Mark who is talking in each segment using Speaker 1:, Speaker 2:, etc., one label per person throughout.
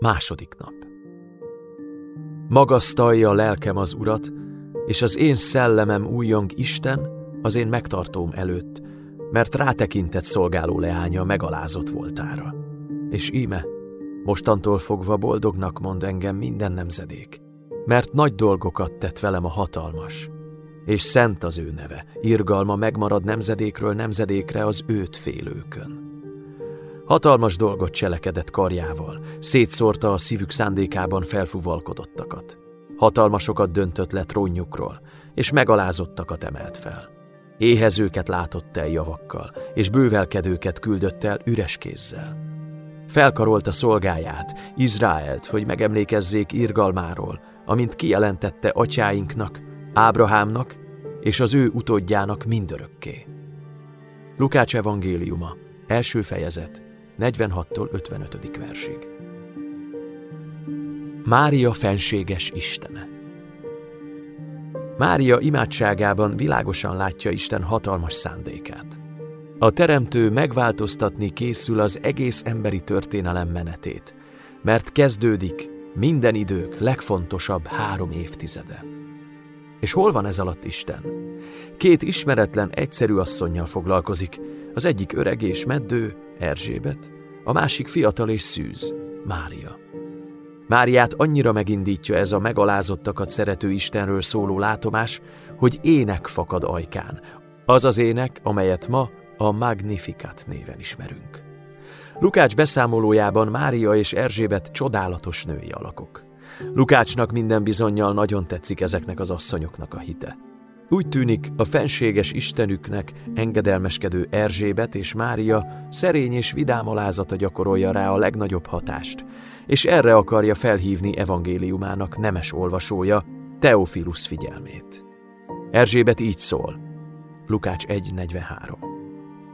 Speaker 1: Második nap. Magasztalja a lelkem az urat, és az én szellemem újjong Isten, az én megtartóm előtt, mert rátekintett szolgáló leánya megalázott voltára. És íme, mostantól fogva boldognak mond engem minden nemzedék, mert nagy dolgokat tett velem a hatalmas, és szent az ő neve, irgalma megmarad nemzedékről nemzedékre az őt félőkön. Hatalmas dolgot cselekedett karjával, szétszórta a szívük szándékában felfuvalkodottakat. Hatalmasokat döntött le trónjukról, és megalázottakat emelt fel. Éhezőket látott el javakkal, és bővelkedőket küldött el üres kézzel. Felkarolta szolgáját, Izraelt, hogy megemlékezzék irgalmáról, amint kijelentette atyáinknak, Ábrahámnak és az ő utódjának mindörökké. Lukács evangéliuma, első fejezet, 46-tól 55. versig. Mária fenséges Istene Mária imádságában világosan látja Isten hatalmas szándékát. A Teremtő megváltoztatni készül az egész emberi történelem menetét, mert kezdődik minden idők legfontosabb három évtizede. És hol van ez alatt Isten? Két ismeretlen, egyszerű asszonynal foglalkozik, az egyik öreg és meddő, Erzsébet, a másik fiatal és szűz, Mária. Máriát annyira megindítja ez a megalázottakat szerető Istenről szóló látomás, hogy ének fakad ajkán. Az az ének, amelyet ma a Magnificat néven ismerünk. Lukács beszámolójában Mária és Erzsébet csodálatos női alakok. Lukácsnak minden bizonyal nagyon tetszik ezeknek az asszonyoknak a hite. Úgy tűnik, a fenséges istenüknek engedelmeskedő Erzsébet és Mária szerény és vidám alázata gyakorolja rá a legnagyobb hatást, és erre akarja felhívni evangéliumának nemes olvasója, Teofilus figyelmét. Erzsébet így szól, Lukács 1.43.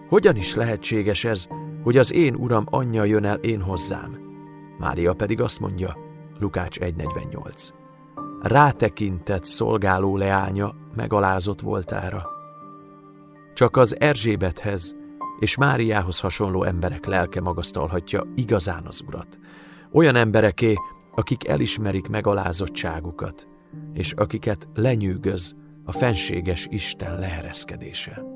Speaker 1: Hogyan is lehetséges ez, hogy az én uram anyja jön el én hozzám? Mária pedig azt mondja, Lukács 1.48 rátekintett szolgáló leánya megalázott voltára. Csak az Erzsébethez és Máriához hasonló emberek lelke magasztalhatja igazán az urat. Olyan embereké, akik elismerik megalázottságukat, és akiket lenyűgöz a fenséges Isten leereszkedése.